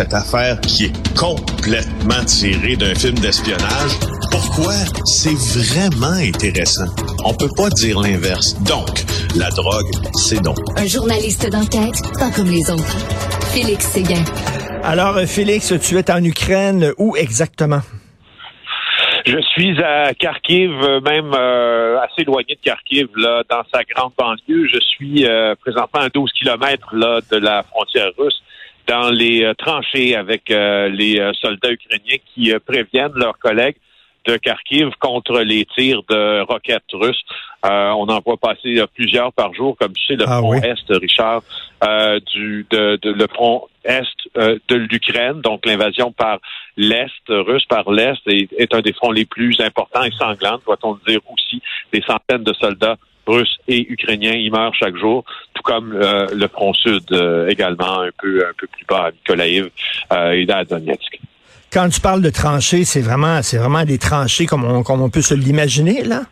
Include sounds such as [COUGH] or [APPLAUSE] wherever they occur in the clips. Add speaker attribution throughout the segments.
Speaker 1: Cette affaire qui est complètement tirée d'un film d'espionnage, pourquoi c'est vraiment intéressant? On peut pas dire l'inverse. Donc, la drogue, c'est donc.
Speaker 2: Un journaliste d'enquête, pas comme les autres. Félix Séguin.
Speaker 3: Alors, Félix, tu es en Ukraine. Où exactement?
Speaker 4: Je suis à Kharkiv, même euh, assez éloigné de Kharkiv, là, dans sa grande banlieue. Je suis euh, présentement à 12 kilomètres là, de la frontière russe, dans les euh, tranchées avec euh, les euh, soldats ukrainiens qui préviennent leurs collègues de Kharkiv contre les tirs de roquettes russes. on en voit passer plusieurs par jour, comme tu sais, le
Speaker 3: Ah
Speaker 4: front
Speaker 3: oui.
Speaker 4: est, Richard, du de, de- le front est de l'Ukraine, donc l'invasion par l'est russe par l'est est, est un des fronts les plus importants et sanglants, doit-on dire aussi. Des centaines de soldats russes et ukrainiens y meurent chaque jour, tout comme euh, le front sud euh, également, un peu un peu plus bas à Mykolaiv euh, et à Donetsk.
Speaker 3: Quand tu parles de tranchées, c'est vraiment, c'est vraiment des tranchées comme on, comme on peut se l'imaginer, là?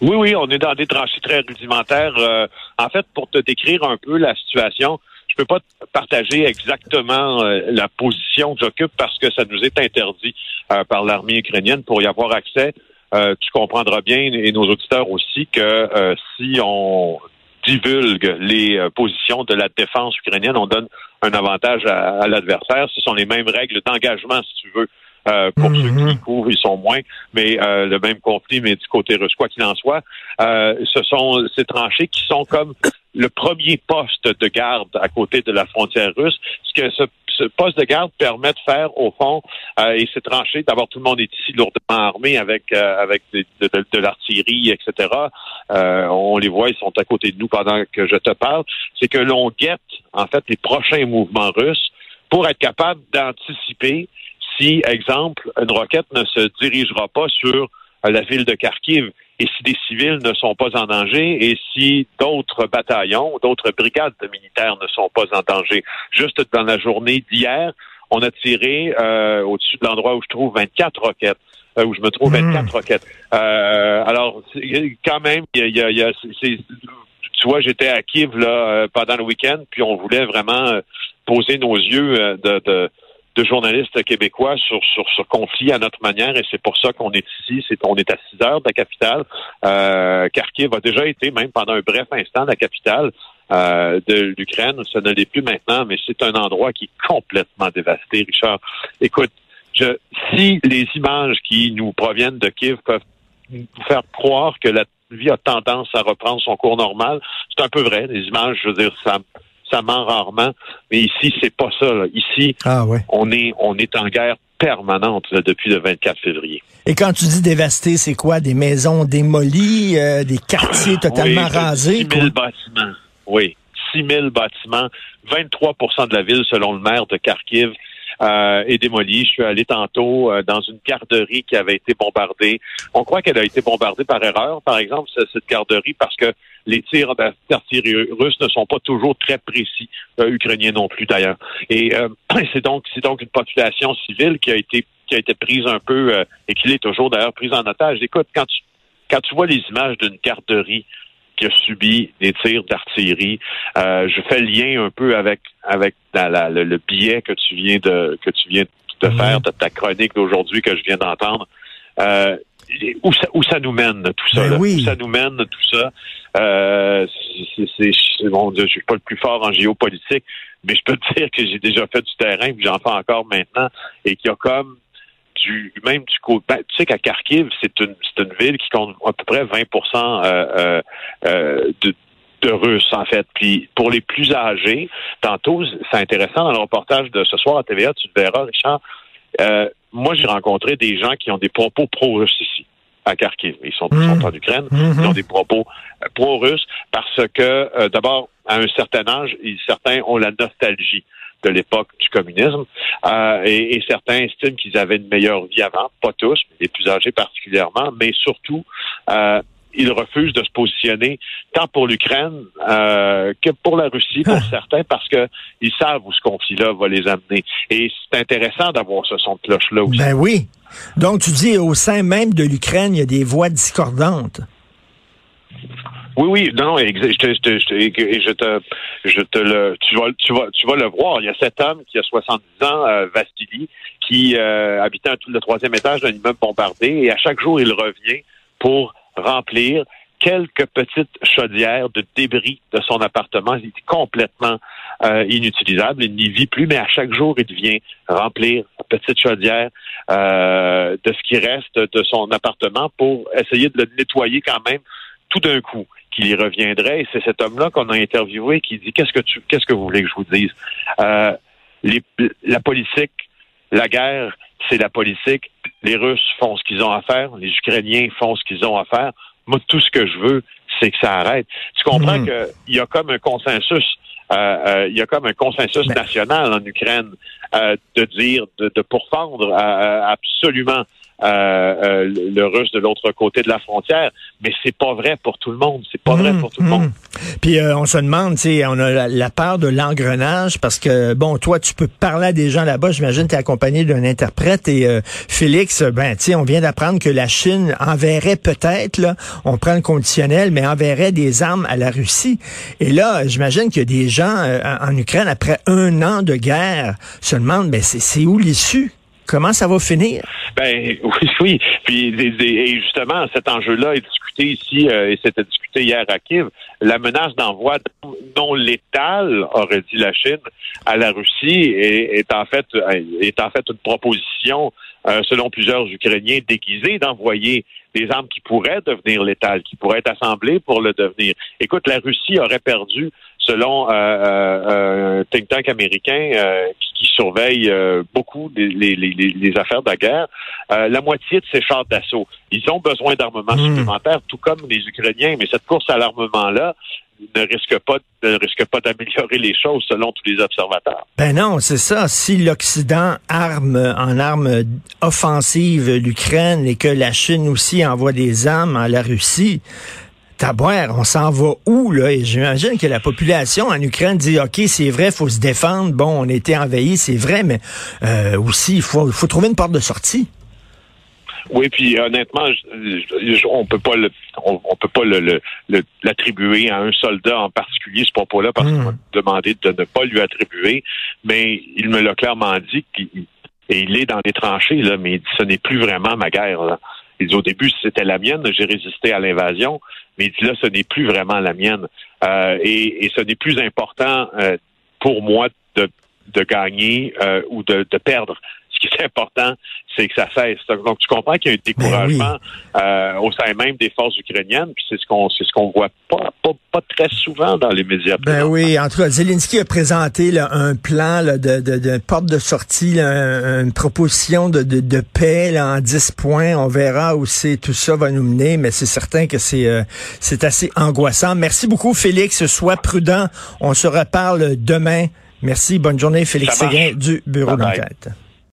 Speaker 4: Oui, oui, on est dans des tranchées très rudimentaires. Euh, en fait, pour te décrire un peu la situation, je peux pas partager exactement euh, la position que j'occupe parce que ça nous est interdit euh, par l'armée ukrainienne pour y avoir accès. Euh, tu comprendras bien, et nos auditeurs aussi, que euh, si on divulgue les euh, positions de la défense ukrainienne, on donne un avantage à, à l'adversaire. Ce sont les mêmes règles d'engagement, si tu veux. Euh, pour ceux
Speaker 3: Mhm.
Speaker 4: qui couvrent, ils sont moins, mais euh, le même conflit, mais du côté russe, quoi qu'il en soit, euh, ce sont ces tranchées qui sont comme le premier poste de garde à côté de la frontière russe. Ce que ce, ce poste de garde permet de faire, au fond, euh, et ces tranchées, d'abord tout le monde est ici lourdement armé avec euh, avec de, l'artillerie, etc. Euh, on les voit, ils sont à côté de nous pendant que je te parle. C'est que l'on guette en fait les prochains mouvements russes pour être capable d'anticiper si, exemple, une roquette ne se dirigera pas sur la ville de Kharkiv et si des civils ne sont pas en danger et si d'autres bataillons, d'autres brigades de militaires ne sont pas en danger. Juste dans la journée d'hier, on a tiré euh, au-dessus de l'endroit où je trouve 24 roquettes. euh, où je me trouve
Speaker 3: Mm.
Speaker 4: 24 roquettes. Euh, alors, quand même, il y a, y a- c'est- tu vois, j'étais à Kiev là, euh, pendant le week-end, puis on voulait vraiment euh, poser nos yeux euh, de, de, de journalistes québécois sur, sur ce conflit à notre manière, et c'est pour ça qu'on est ici. C'est, on est à 6 heures de la capitale. Euh, Kharkiv a déjà été, même pendant un bref instant, la capitale euh, de l'Ukraine. Ça ne l'est plus maintenant, mais c'est un endroit qui est complètement dévasté, Richard. Écoute, je, si les images qui nous proviennent de Kiev peuvent nous faire croire que la vie a tendance à reprendre son cours normal, c'est un peu vrai. Les images, je veux dire, ça, ça ment rarement. Mais ici, c'est pas ça. là. Ici,
Speaker 3: Ah ouais.
Speaker 4: on est, on est en guerre permanente là, depuis le 24 février.
Speaker 3: Et quand tu dis dévasté, c'est quoi? Des maisons démolies, euh, des quartiers totalement
Speaker 4: oui,
Speaker 3: rasés?
Speaker 4: 6 000 bâtiments. Oui, 6 000 bâtiments. 23% de la ville, selon le maire de Kharkiv, euh, est démolie. Je suis allé tantôt euh, dans une garderie qui avait été bombardée. On croit qu'elle a été bombardée par erreur, par exemple, ce- cette garderie, parce que les tirs d'artillerie russes ne sont pas toujours très précis, euh, ukrainiens non plus d'ailleurs. Et euh, [CLEARS THROAT] c'est donc c'est donc une population civile qui a été qui a été prise un peu euh, et qui l'est toujours d'ailleurs prise en otage. Écoute, quand tu quand tu vois les images d'une garderie qui a subi des tirs d'artillerie, euh, je fais le lien un peu avec avec la- la- le, le billet que tu viens de que tu viens de
Speaker 3: Mhm.
Speaker 4: faire de ta chronique d'aujourd'hui que je viens d'entendre. Où ça, où ça nous mène tout ça,
Speaker 3: Ben
Speaker 4: là?
Speaker 3: oui.
Speaker 4: où ça nous mène tout ça? Euh, c'est- bon, je suis pas le plus fort en géopolitique, mais je peux te [LAUGHS] dire que j'ai déjà fait du terrain, puis j'en fais encore maintenant, et qu'il y a comme du même du côté. Ben, tu sais qu'à Kharkiv, c'est une c'est une ville qui compte à peu près 20 euh, euh, euh, de de Russes, en fait. Puis pour les plus âgés, tantôt, c'est intéressant dans le reportage de ce soir à TVA, tu le verras, Richard. Euh, moi, j'ai rencontré des gens qui ont des propos pro-russes ici, à Kharkiv. Ils sont,
Speaker 3: Mhm.
Speaker 4: sont en Ukraine.
Speaker 3: Mhm.
Speaker 4: Ils ont des propos euh, pro-russes parce que, euh, d'abord, à un certain âge, ils- certains ont la nostalgie de l'époque du communisme. Euh, et, et, certains estiment qu'ils avaient une meilleure vie avant, pas tous, mais les plus âgés particulièrement, mais surtout, euh, ils refusent de se positionner tant pour l'Ukraine euh, que pour la Russie, pour certains, parce que ils savent où ce conflit-là va les amener. Et c'est intéressant d'avoir ce son de cloche-là aussi.
Speaker 3: Ben oui. Donc tu dis au sein même de l'Ukraine, il y a des voix discordantes.
Speaker 4: Oui, oui, non, non, je te, je te, je te le, tu vas, tu vas, tu vas le voir. Il y a cet homme qui a 70 ans, euh, Vassili, qui euh, habitait tout le troisième étage d'un immeuble bombardé, et à chaque jour, il revient pour remplir quelques petites chaudières de débris de son appartement. Il est complètement euh, inutilisable. Il n'y vit plus, mais à chaque jour, il vient remplir une petite chaudière euh, de ce qui reste de son appartement pour essayer de le nettoyer quand même tout d'un coup qu'il y reviendrait. Et c'est cet homme-là qu'on a interviewé qui dit qu'est-ce que tu qu'est-ce que vous voulez que je vous dise? Euh, les, la politique, la guerre, c'est la politique. Les Russes font ce qu'ils ont à faire, les Ukrainiens font ce qu'ils ont à faire. Moi, tout ce que je veux, c'est que ça arrête. Tu comprends mmh. qu'il y a comme un consensus. Euh, euh, il y a comme un consensus ben. national en Ukraine euh, de dire, de, de pourfendre absolument euh, euh, le russe de l'autre côté de la frontière. Mais c'est pas vrai pour tout le monde. C'est pas vrai mmh, pour tout le monde. Mmh.
Speaker 3: Puis euh, on se demande, tu sais, on a la, la peur de l'engrenage parce que bon, toi, tu peux parler à des gens là-bas. J'imagine tu es accompagné d'un interprète et Félix, ben, tu sais, on vient d'apprendre que la Chine enverrait peut-être, là, on prend le conditionnel, mais enverrait des armes à la Russie. Et là, j'imagine qu'il y a des gens en Ukraine après un an de guerre se demandent, ben, c'est où l'issue? Comment ça va finir?
Speaker 4: Ben [LAUGHS] oui, oui. Puis et justement, cet enjeu-là est discuté ici euh, et c'était discuté hier à Kiev. La menace d'envoi non létal, aurait dit la Chine, à la Russie est, en fait est en fait une proposition euh, selon plusieurs Ukrainiens déguisés d'envoyer des armes qui pourraient devenir létales, qui pourraient être assemblées pour le devenir. Écoute, la Russie aurait perdu selon euh, euh, un think tank américain euh, qui, surveille beaucoup les, les, les, affaires de la guerre, la moitié de ces chars d'assaut. Ils ont besoin d'armement hmm. supplémentaire, tout comme les Ukrainiens, mais cette course à l'armement-là ne risque pas ne risque pas d'améliorer les choses selon tous les observateurs.
Speaker 3: Ben non, c'est ça. Si l'Occident arme en armes offensives l'Ukraine et que la Chine aussi envoie des armes à la Russie, taboire, on s'en va où, là? Et j'imagine que la population en Ukraine dit, OK, c'est vrai, il faut se défendre. Bon, on a été envahi, c'est vrai, mais euh, aussi, il faut, faut trouver une porte de sortie.
Speaker 4: Oui, puis honnêtement, on peut pas le, on, peut pas le, l'attribuer à un soldat en particulier ce propos-là parce qu'on m'a hmm. demandé de ne pas lui attribuer, mais il me l'a clairement dit qu'il et il est dans les tranchées là, mais ce n'est plus vraiment ma guerre. Là. Il dit au début c'était la mienne, j'ai résisté à l'invasion, mais là ce n'est plus vraiment la mienne. Euh, et, ce n'est plus important euh, pour moi de, gagner euh, ou de, perdre qui est important, c'est que ça cesse. Donc, tu comprends qu'il y a un ben découragement euh, au sein même des forces ukrainiennes, puis c'est ce qu'on c'est ce qu'on voit pas, pas, très souvent dans les médias.
Speaker 3: Ben oui, en tout cas, Zelensky a présenté un plan de, de, de, porte de sortie, une proposition de, de, de paix en 10 points. On verra où c'est tout ça va nous mener, mais c'est certain que c'est euh, c'est assez angoissant. Merci beaucoup, Félix. Sois prudent. On se reparle demain. Merci. Bonne journée, Félix Séguin du Bureau d'enquête.